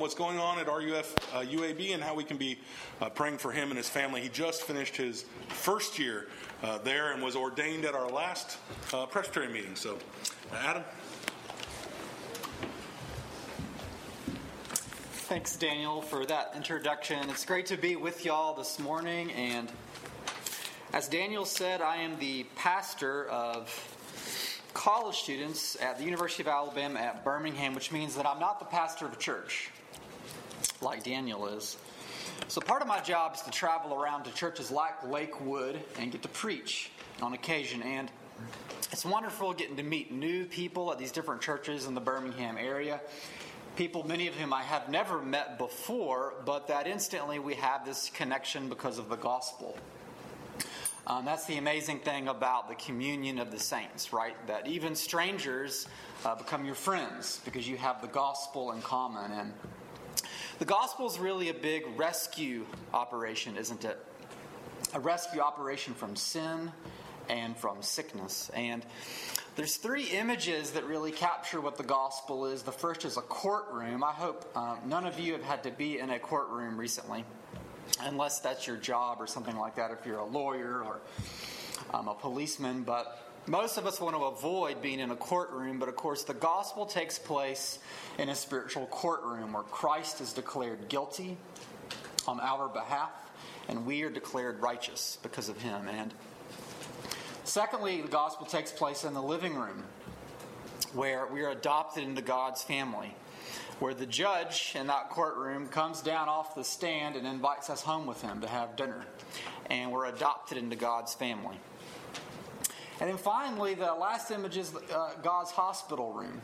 what's going on at RUF uh, UAB and how we can be uh, praying for him and his family. He just finished his first year uh, there and was ordained at our last uh, Presbytery meeting. So, Adam. Thanks, Daniel, for that introduction. It's great to be with y'all this morning. And as Daniel said, I am the pastor of college students at the University of Alabama at Birmingham, which means that I'm not the pastor of a church like Daniel is. So, part of my job is to travel around to churches like Lakewood and get to preach on occasion. And it's wonderful getting to meet new people at these different churches in the Birmingham area people, many of whom I have never met before, but that instantly we have this connection because of the gospel. Um, that's the amazing thing about the communion of the saints, right? That even strangers uh, become your friends because you have the gospel in common. And the gospel is really a big rescue operation, isn't it? A rescue operation from sin and from sickness. And there's three images that really capture what the gospel is. The first is a courtroom. I hope uh, none of you have had to be in a courtroom recently, unless that's your job or something like that, if you're a lawyer or um, a policeman. But most of us want to avoid being in a courtroom, but of course, the gospel takes place in a spiritual courtroom where Christ is declared guilty on our behalf, and we are declared righteous because of him. And Secondly, the gospel takes place in the living room, where we are adopted into God's family, where the judge in that courtroom comes down off the stand and invites us home with him to have dinner, and we're adopted into God's family. And then finally, the last image is uh, God's hospital room,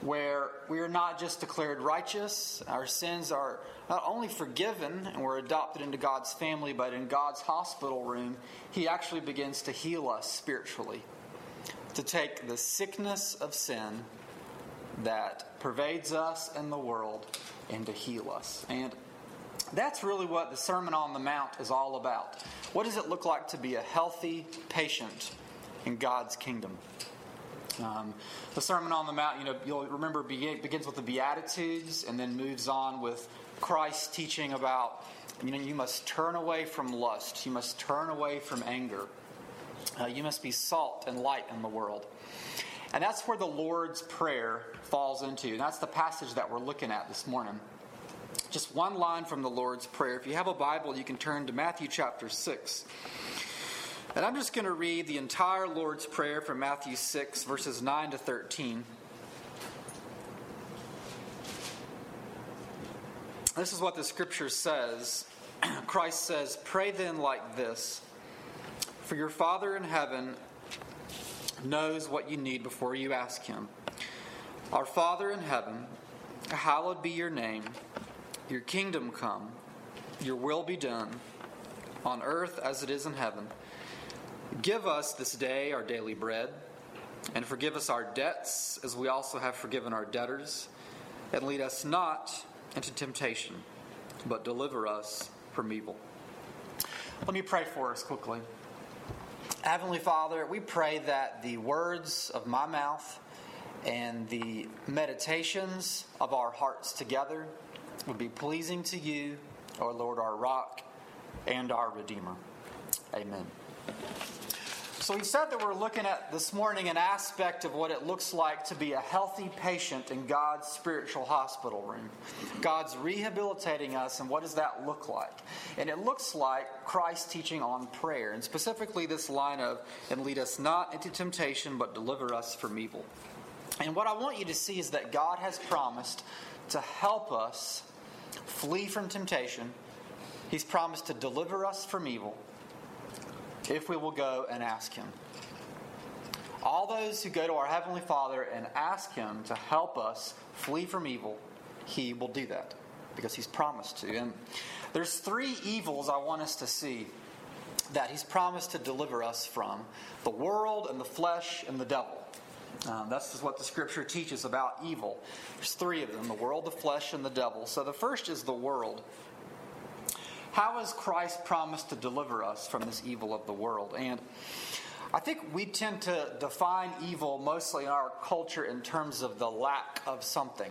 where we are not just declared righteous, our sins are not only forgiven and we're adopted into God's family, but in God's hospital room, He actually begins to heal us spiritually, to take the sickness of sin that pervades us and the world and to heal us. And that's really what the Sermon on the Mount is all about. What does it look like to be a healthy patient in God's kingdom? Um, the Sermon on the Mount, you know, you'll remember begins with the Beatitudes and then moves on with Christ teaching about, you know, you must turn away from lust, you must turn away from anger, uh, you must be salt and light in the world. And that's where the Lord's Prayer falls into. And that's the passage that we're looking at this morning. Just one line from the Lord's Prayer. If you have a Bible, you can turn to Matthew chapter 6. And I'm just going to read the entire Lord's Prayer from Matthew 6, verses 9 to 13. This is what the scripture says. Christ says, Pray then like this For your Father in heaven knows what you need before you ask him. Our Father in heaven, hallowed be your name, your kingdom come, your will be done, on earth as it is in heaven. Give us this day our daily bread, and forgive us our debts as we also have forgiven our debtors. And lead us not into temptation, but deliver us from evil. Let me pray for us quickly. Heavenly Father, we pray that the words of my mouth and the meditations of our hearts together would be pleasing to you, our Lord, our rock, and our Redeemer. Amen. So we said that we're looking at this morning an aspect of what it looks like to be a healthy patient in God's spiritual hospital room. God's rehabilitating us, and what does that look like? And it looks like Christ teaching on prayer, and specifically this line of, and lead us not into temptation, but deliver us from evil. And what I want you to see is that God has promised to help us flee from temptation. He's promised to deliver us from evil if we will go and ask Him. All those who go to our Heavenly Father and ask Him to help us flee from evil, He will do that because He's promised to. And there's three evils I want us to see that He's promised to deliver us from the world and the flesh and the devil. Um, that's what the scripture teaches about evil. There's three of them the world, the flesh, and the devil. So the first is the world. How has Christ promised to deliver us from this evil of the world? And I think we tend to define evil mostly in our culture in terms of the lack of something.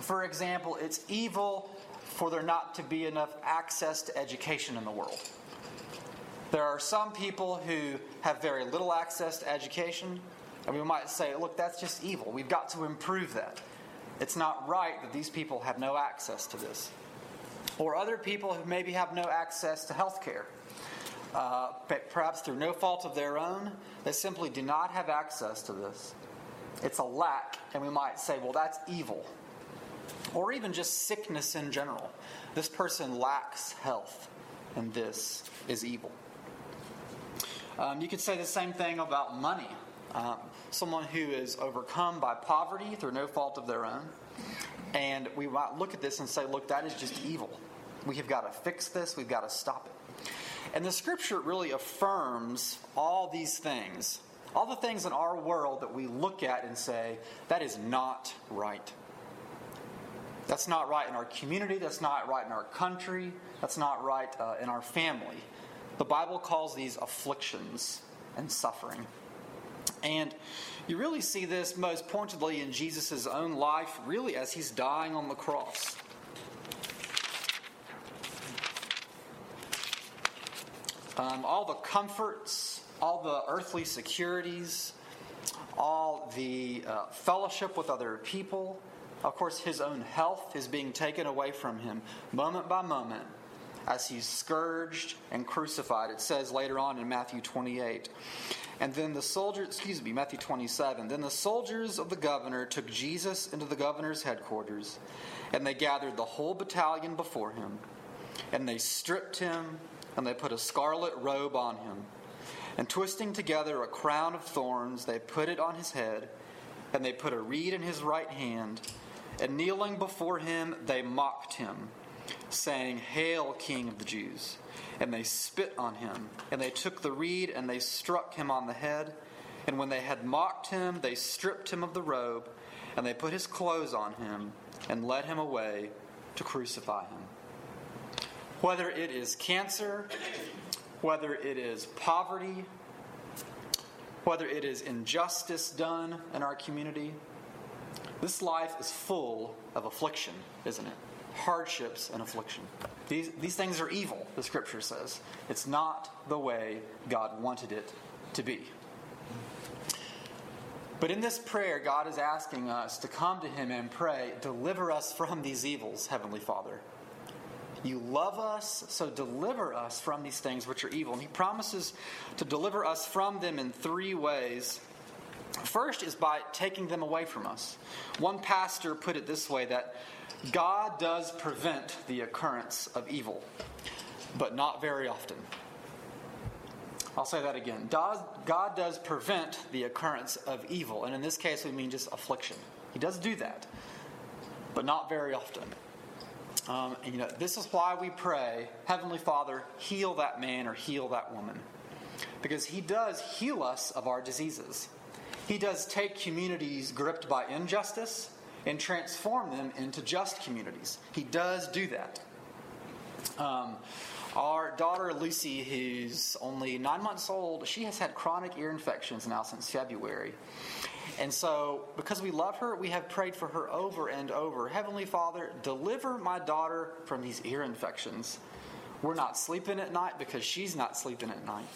For example, it's evil for there not to be enough access to education in the world. There are some people who have very little access to education, and we might say, look, that's just evil. We've got to improve that. It's not right that these people have no access to this. Or other people who maybe have no access to health care. Uh, perhaps through no fault of their own, they simply do not have access to this. It's a lack, and we might say, well, that's evil. Or even just sickness in general. This person lacks health, and this is evil. Um, you could say the same thing about money. Um, someone who is overcome by poverty through no fault of their own. And we might look at this and say, look, that is just evil. We have got to fix this, we've got to stop it. And the scripture really affirms all these things, all the things in our world that we look at and say, that is not right. That's not right in our community, that's not right in our country, that's not right uh, in our family. The Bible calls these afflictions and suffering. And you really see this most pointedly in Jesus' own life, really as he's dying on the cross. Um, all the comforts, all the earthly securities, all the uh, fellowship with other people, of course, his own health is being taken away from him moment by moment as he's scourged and crucified. It says later on in Matthew 28. And then the soldiers, excuse me, Matthew 27. Then the soldiers of the governor took Jesus into the governor's headquarters, and they gathered the whole battalion before him. And they stripped him, and they put a scarlet robe on him. And twisting together a crown of thorns, they put it on his head, and they put a reed in his right hand. And kneeling before him, they mocked him, saying, Hail, King of the Jews! and they spit on him. And they took the reed and they struck him on the head. And when they had mocked him, they stripped him of the robe, and they put his clothes on him, and led him away to crucify him. Whether it is cancer, whether it is poverty, whether it is injustice done in our community, this life is full of affliction, isn't it? Hardships, and affliction. These, these things are evil, the scripture says. It's not the way God wanted it to be. But in this prayer, God is asking us to come to Him and pray, Deliver us from these evils, Heavenly Father. You love us, so deliver us from these things which are evil. And He promises to deliver us from them in three ways. First is by taking them away from us. One pastor put it this way that God does prevent the occurrence of evil, but not very often. I'll say that again. God does prevent the occurrence of evil, and in this case, we mean just affliction. He does do that, but not very often. Um, and, you know, this is why we pray, Heavenly Father, heal that man or heal that woman, because He does heal us of our diseases. He does take communities gripped by injustice and transform them into just communities. He does do that. Um, our daughter Lucy, who's only nine months old, she has had chronic ear infections now since February. And so, because we love her, we have prayed for her over and over Heavenly Father, deliver my daughter from these ear infections. We're not sleeping at night because she's not sleeping at night.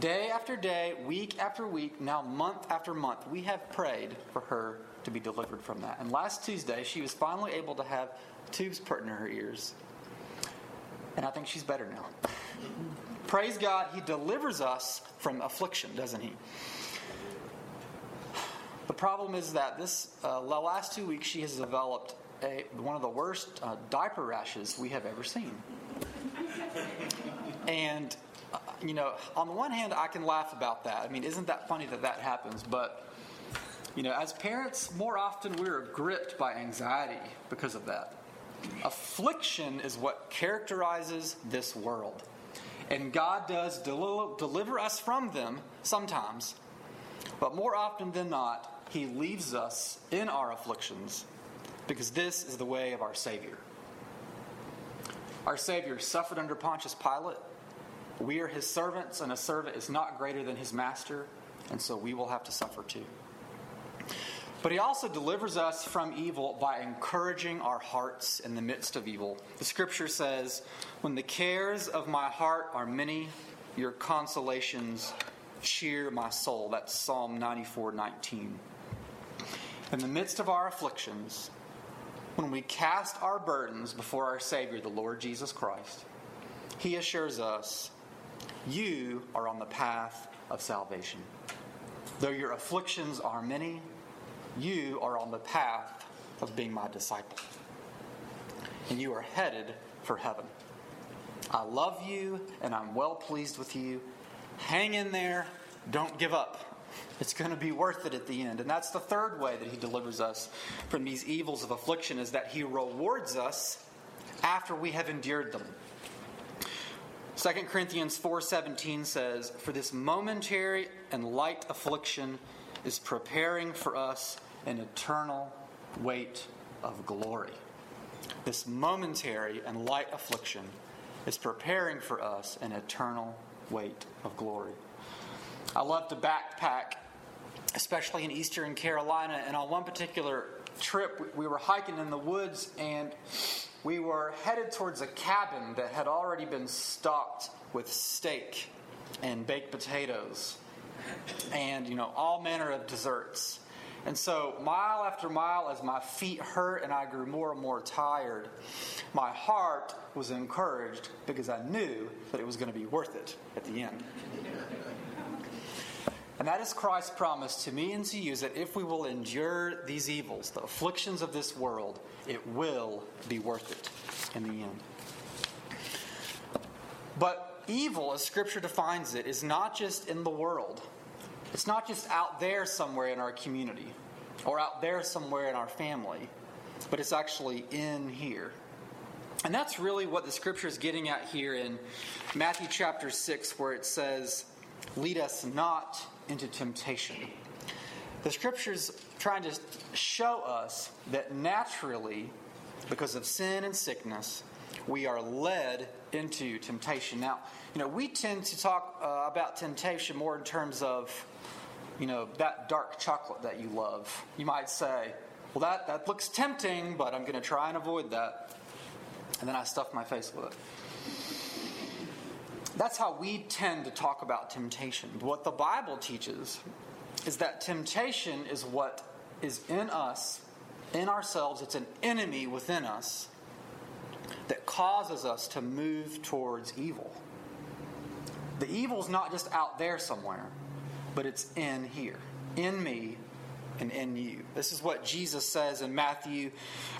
Day after day, week after week, now month after month, we have prayed for her to be delivered from that. And last Tuesday, she was finally able to have tubes put in her ears. And I think she's better now. Praise God, He delivers us from affliction, doesn't He? The problem is that this uh, last two weeks she has developed a, one of the worst uh, diaper rashes we have ever seen. and you know, on the one hand, I can laugh about that. I mean, isn't that funny that that happens? But you know, as parents, more often we're gripped by anxiety because of that. Affliction is what characterizes this world. And God does del- deliver us from them sometimes, but more often than not, He leaves us in our afflictions because this is the way of our Savior. Our Savior suffered under Pontius Pilate. We are His servants, and a servant is not greater than his master, and so we will have to suffer too. But he also delivers us from evil by encouraging our hearts in the midst of evil. The scripture says, When the cares of my heart are many, your consolations cheer my soul. That's Psalm 94 19. In the midst of our afflictions, when we cast our burdens before our Savior, the Lord Jesus Christ, he assures us, You are on the path of salvation. Though your afflictions are many, you are on the path of being my disciple. And you are headed for heaven. I love you and I'm well pleased with you. Hang in there. Don't give up. It's going to be worth it at the end. And that's the third way that he delivers us from these evils of affliction is that he rewards us after we have endured them. 2 Corinthians 4:17 says, "For this momentary and light affliction is preparing for us an eternal weight of glory. This momentary and light affliction is preparing for us an eternal weight of glory. I love to backpack, especially in eastern Carolina, and on one particular trip, we were hiking in the woods and we were headed towards a cabin that had already been stocked with steak and baked potatoes and you know all manner of desserts and so, mile after mile, as my feet hurt and I grew more and more tired, my heart was encouraged because I knew that it was going to be worth it at the end. And that is Christ's promise to me and to you is that if we will endure these evils, the afflictions of this world, it will be worth it in the end. But evil, as Scripture defines it, is not just in the world. It's not just out there somewhere in our community or out there somewhere in our family, but it's actually in here. And that's really what the scripture is getting at here in Matthew chapter 6, where it says, Lead us not into temptation. The scripture's trying to show us that naturally, because of sin and sickness, we are led into temptation. Now, you know, we tend to talk uh, about temptation more in terms of you know, that dark chocolate that you love. You might say, well, that, that looks tempting, but I'm going to try and avoid that. And then I stuff my face with it. That's how we tend to talk about temptation. What the Bible teaches is that temptation is what is in us, in ourselves, it's an enemy within us that causes us to move towards evil. The evil is not just out there somewhere but it's in here, in me and in you. This is what Jesus says in Matthew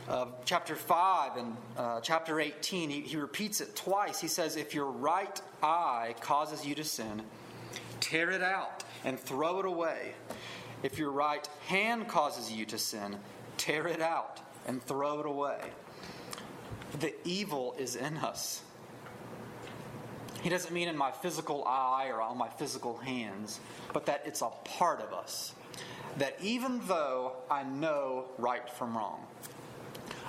uh, chapter 5 and uh, chapter 18. He, he repeats it twice. He says, If your right eye causes you to sin, tear it out and throw it away. If your right hand causes you to sin, tear it out and throw it away. The evil is in us. He doesn't mean in my physical eye or on my physical hands, but that it's a part of us. That even though I know right from wrong,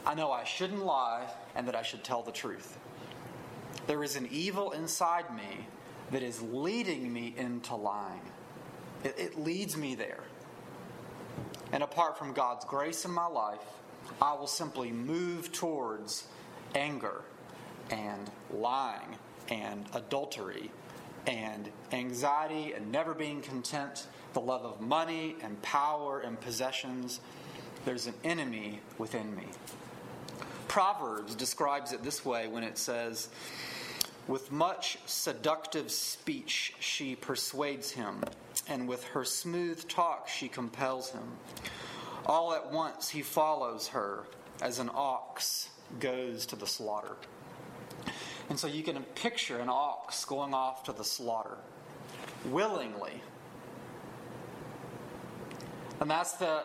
I know I shouldn't lie and that I should tell the truth. There is an evil inside me that is leading me into lying. It, it leads me there. And apart from God's grace in my life, I will simply move towards anger and lying and adultery and anxiety and never being content, the love of money and power and possessions. There's an enemy within me. Proverbs describes it this way when it says, With much seductive speech she persuades him, and with her smooth talk she compels him. All at once he follows her, as an ox goes to the slaughter. And so you can picture an ox going off to the slaughter willingly. And that's the,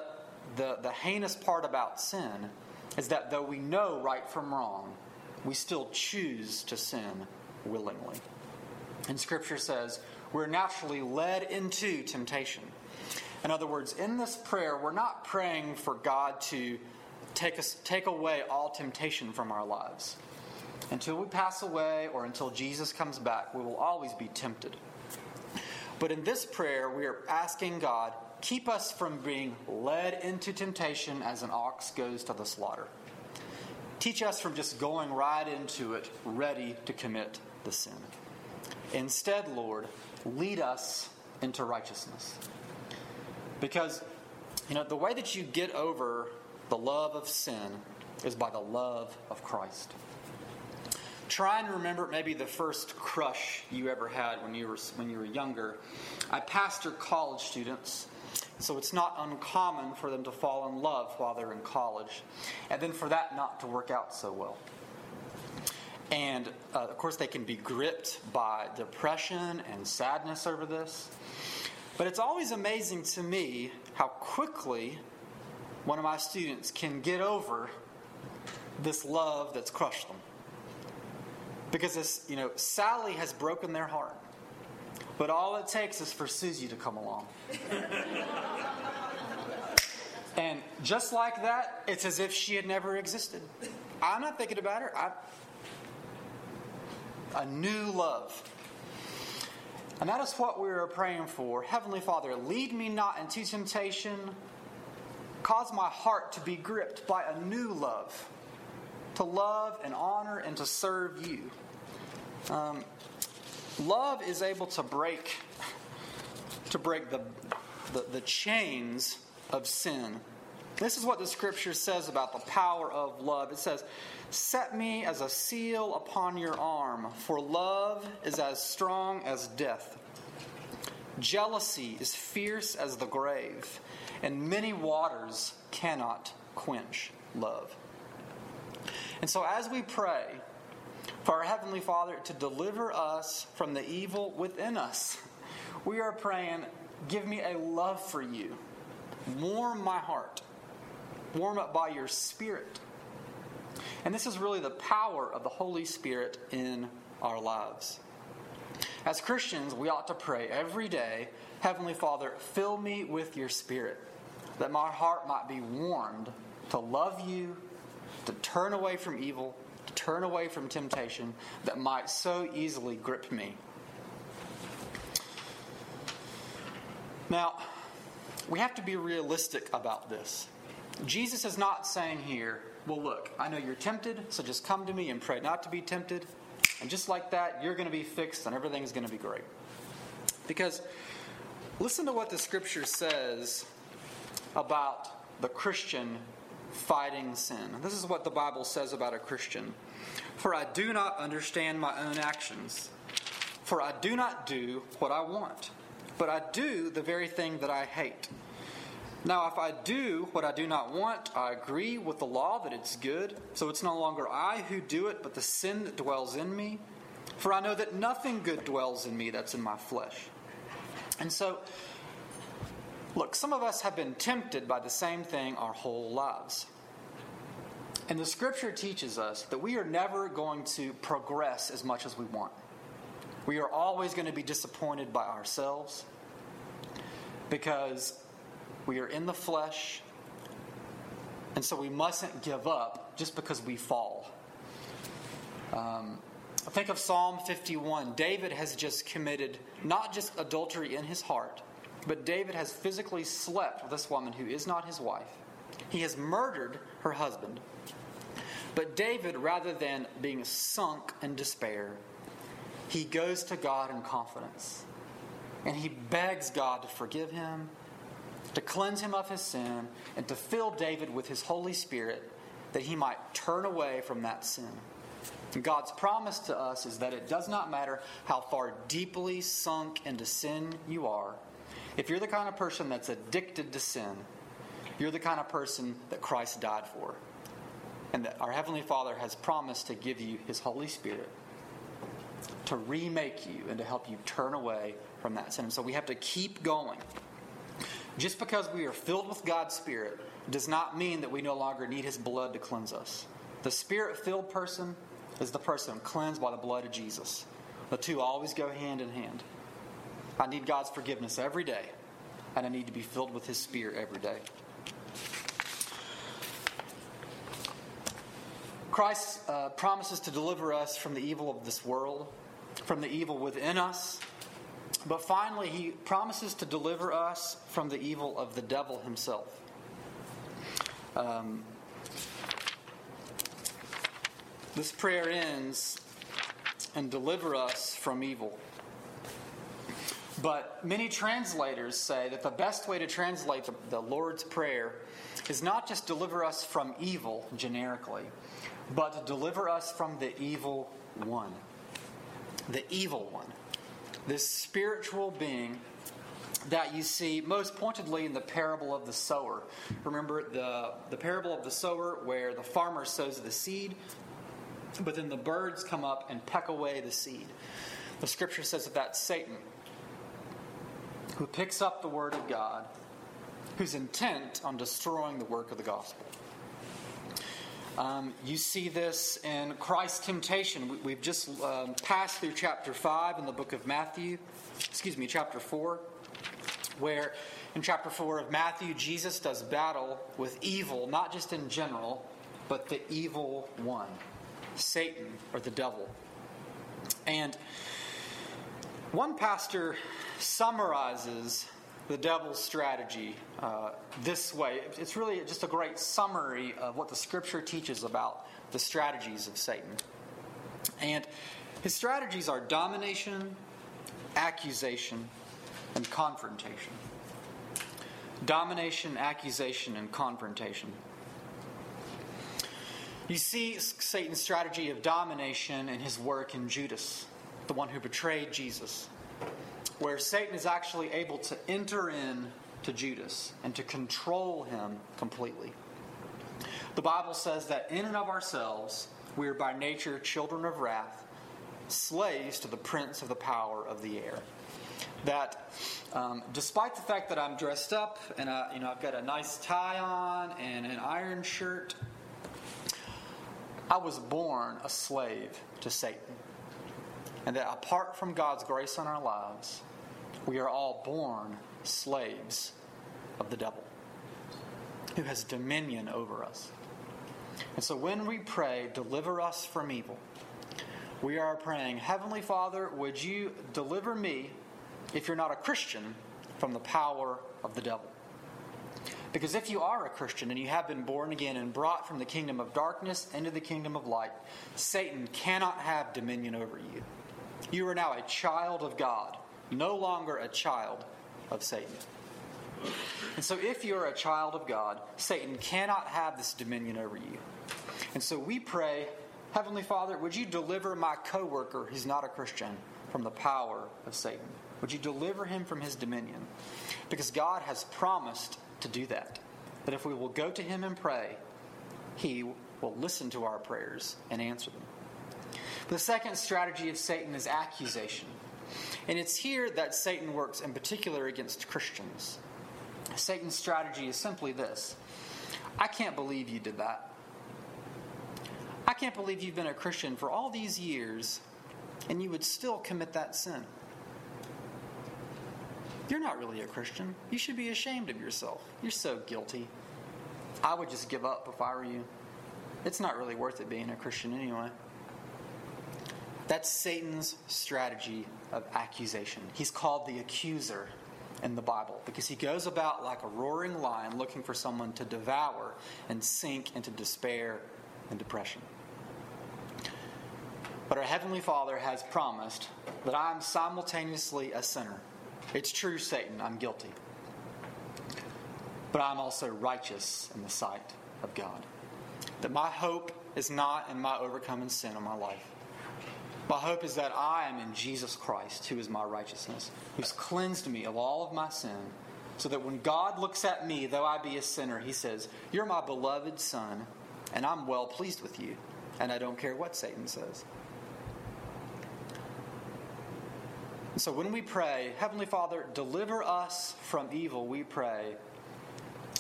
the, the heinous part about sin is that though we know right from wrong, we still choose to sin willingly. And Scripture says we're naturally led into temptation. In other words, in this prayer, we're not praying for God to take, us, take away all temptation from our lives. Until we pass away or until Jesus comes back, we will always be tempted. But in this prayer, we are asking God keep us from being led into temptation as an ox goes to the slaughter. Teach us from just going right into it, ready to commit the sin. Instead, Lord, lead us into righteousness. Because, you know, the way that you get over the love of sin is by the love of Christ. Try and remember maybe the first crush you ever had when you were when you were younger. I pastor college students, so it's not uncommon for them to fall in love while they're in college, and then for that not to work out so well. And uh, of course, they can be gripped by depression and sadness over this. But it's always amazing to me how quickly one of my students can get over this love that's crushed them. Because this, you know, Sally has broken their heart. But all it takes is for Susie to come along. and just like that, it's as if she had never existed. I'm not thinking about her. I, a new love. And that is what we are praying for. Heavenly Father, lead me not into temptation. Cause my heart to be gripped by a new love, to love and honor and to serve you. Um, love is able to break to break the, the, the chains of sin. This is what the scripture says about the power of love. It says, Set me as a seal upon your arm, for love is as strong as death. Jealousy is fierce as the grave, and many waters cannot quench love. And so, as we pray for our Heavenly Father to deliver us from the evil within us, we are praying, Give me a love for you. Warm my heart. Warm it by your Spirit. And this is really the power of the Holy Spirit in our lives. As Christians, we ought to pray every day Heavenly Father, fill me with your Spirit, that my heart might be warmed to love you, to turn away from evil, turn away from temptation that might so easily grip me. Now, we have to be realistic about this. Jesus is not saying here, well, look, I know you're tempted, so just come to me and pray not to be tempted. And just like that, you're going to be fixed and everything's going to be great. Because listen to what the scripture says about the Christian fighting sin. This is what the Bible says about a Christian. For I do not understand my own actions. For I do not do what I want, but I do the very thing that I hate. Now, if I do what I do not want, I agree with the law that it's good. So it's no longer I who do it, but the sin that dwells in me. For I know that nothing good dwells in me that's in my flesh. And so, look, some of us have been tempted by the same thing our whole lives. And the scripture teaches us that we are never going to progress as much as we want. We are always going to be disappointed by ourselves because we are in the flesh, and so we mustn't give up just because we fall. Um, think of Psalm 51. David has just committed not just adultery in his heart, but David has physically slept with this woman who is not his wife. He has murdered her husband. But David, rather than being sunk in despair, he goes to God in confidence. And he begs God to forgive him to cleanse him of his sin, and to fill David with his Holy Spirit that he might turn away from that sin. God's promise to us is that it does not matter how far deeply sunk into sin you are. If you're the kind of person that's addicted to sin, you're the kind of person that Christ died for. And that our Heavenly Father has promised to give you His Holy Spirit to remake you and to help you turn away from that sin. And so we have to keep going. Just because we are filled with God's Spirit does not mean that we no longer need His blood to cleanse us. The Spirit filled person is the person cleansed by the blood of Jesus. The two always go hand in hand. I need God's forgiveness every day, and I need to be filled with His Spirit every day. Christ uh, promises to deliver us from the evil of this world, from the evil within us, But finally, he promises to deliver us from the evil of the devil himself. Um, this prayer ends and deliver us from evil. But many translators say that the best way to translate the, the, Lord's Prayer is not just deliver us from evil generically, but deliver us from the evil one. The evil one. This spiritual being that you see most pointedly in the parable of the sower. Remember the, the parable of the sower where the farmer sows the seed, but then the birds come up and peck away the seed. The scripture says that that's Satan who picks up the word of God, who's intent on destroying the work of the gospel. Um, you see this in Christ's temptation. We, have just um, passed through chapter 5 in the book of Matthew, excuse me, chapter 4, where in chapter 4 of Matthew, Jesus does battle with evil, not just in general, but the evil one, Satan or the devil. And one pastor summarizes the devil's strategy uh, this way. It's really just a great summary of what the scripture teaches about the strategies of Satan. And his strategies are domination, accusation, and confrontation. Domination, accusation, and confrontation. You see Satan's strategy of domination in his work in Judas the one who betrayed Jesus, where Satan is actually able to enter in to Judas and to control him completely. The Bible says that in and of ourselves, we are by nature children of wrath, slaves to the prince of the power of the air. That um, despite the fact that I'm dressed up and I, you know I've got a nice tie on and an iron shirt, I was born a slave to Satan and that apart from God's grace on our lives, we are all born slaves of the devil who has dominion over us. And so when we pray, deliver us from evil, we are praying, Heavenly Father, would you deliver me, if you're not a Christian, from the power of the devil? Because if you are a Christian and you have been born again and brought from the kingdom of darkness into the kingdom of light, Satan cannot have dominion over you. You are now a child of God, no longer a child of Satan. And so, if you're a child of God, Satan cannot have this dominion over you. And so, we pray, Heavenly Father, would you deliver my coworker who's not a Christian from the power of Satan? Would you deliver him from his dominion? Because God has promised to do that. That if we will go to him and pray, he will listen to our prayers and answer them. The second strategy of Satan is accusation. And it's here that Satan works in particular against Christians. Satan's strategy is simply this I can't believe you did that. I can't believe you've been a Christian for all these years and you would still commit that sin. You're not really a Christian. You should be ashamed of yourself. You're so guilty. I would just give up if I were you. It's not really worth it being a Christian anyway. That's Satan's strategy of accusation. He's called the accuser in the Bible because he goes about like a roaring lion looking for someone to devour and sink into despair and depression. But our Heavenly Father has promised that I am simultaneously a sinner. It's true, Satan, I'm guilty. But I'm also righteous in the sight of God. That my hope is not in my overcoming sin in my life my hope is that I am in Jesus Christ, who is my righteousness, who's cleansed me of all of my sin, so that when God looks at me, though I be a sinner, he says, You're my beloved Son, and I'm well pleased with you, and I don't care what Satan says. So when we pray, Heavenly Father, deliver us from evil, we pray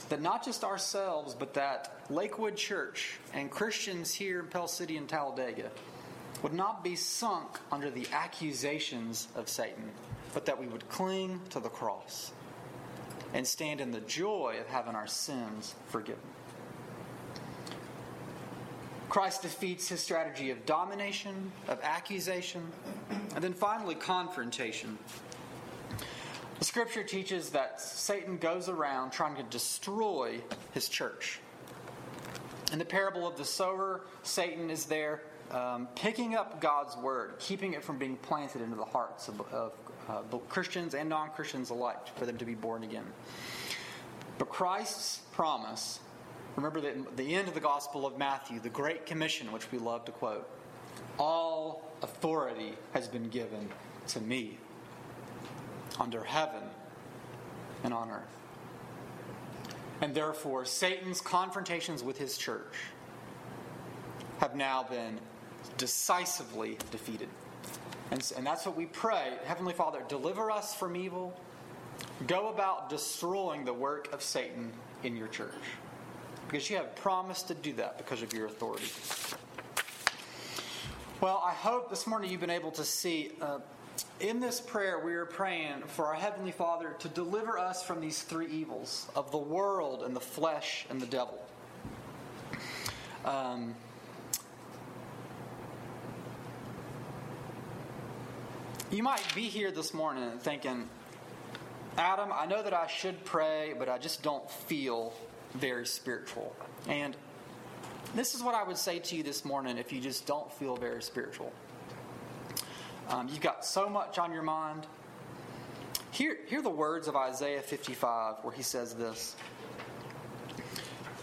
that not just ourselves, but that Lakewood Church and Christians here in Pell City and Talladega would not be sunk under the accusations of Satan, but that we would cling to the cross and stand in the joy of having our sins forgiven. Christ defeats his strategy of domination, of accusation, and then finally confrontation. The scripture teaches that Satan goes around trying to destroy his church. In the parable of the sower, Satan is there um, picking up God's word, keeping it from being planted into the hearts of, of uh, Christians and non Christians alike for them to be born again. But Christ's promise, remember that the end of the Gospel of Matthew, the Great Commission, which we love to quote, all authority has been given to me under heaven and on earth. And therefore, Satan's confrontations with his church have now been decisively defeated. And, and that's what we pray. Heavenly Father, deliver us from evil. Go about destroying the work of Satan in your church. Because you have promised to do that because of your authority. Well, I hope this morning you've been able to see. Uh, in this prayer, we are praying for our Heavenly Father to deliver us from these three evils of the world and the flesh and the devil. Um, you might be here this morning thinking, Adam, I know that I should pray, but I just don't feel very spiritual. And this is what I would say to you this morning if you just don't feel very spiritual. Um, you've got so much on your mind. Hear, hear the words of Isaiah 55 where he says this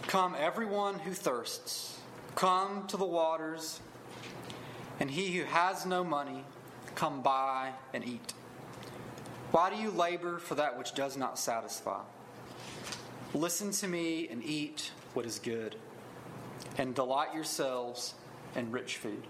Come, everyone who thirsts, come to the waters, and he who has no money, come buy and eat. Why do you labor for that which does not satisfy? Listen to me and eat what is good, and delight yourselves in rich food.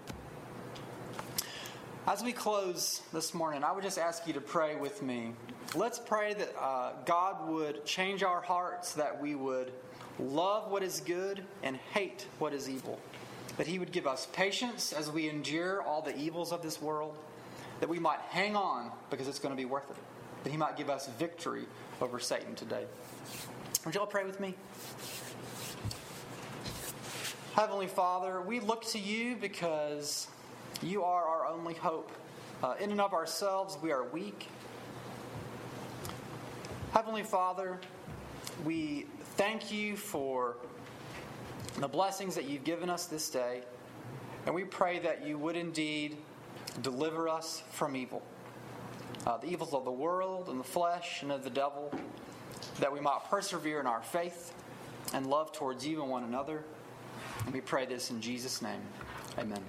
As we close this morning, I would just ask you to pray with me. Let's pray that uh, God would change our hearts, that we would love what is good and hate what is evil. That He would give us patience as we endure all the evils of this world, that we might hang on because it's going to be worth it. That He might give us victory over Satan today. Would you all pray with me? Heavenly Father, we look to you because you are our only hope. Uh, in and of ourselves, we are weak. Heavenly Father, we thank you for the blessings that you've given us this day, and we pray that you would indeed deliver us from evil. Uh, the evils of the world and the flesh and of the devil, that we might persevere in our faith and love towards you and one another. And we pray this in Jesus' name. Amen.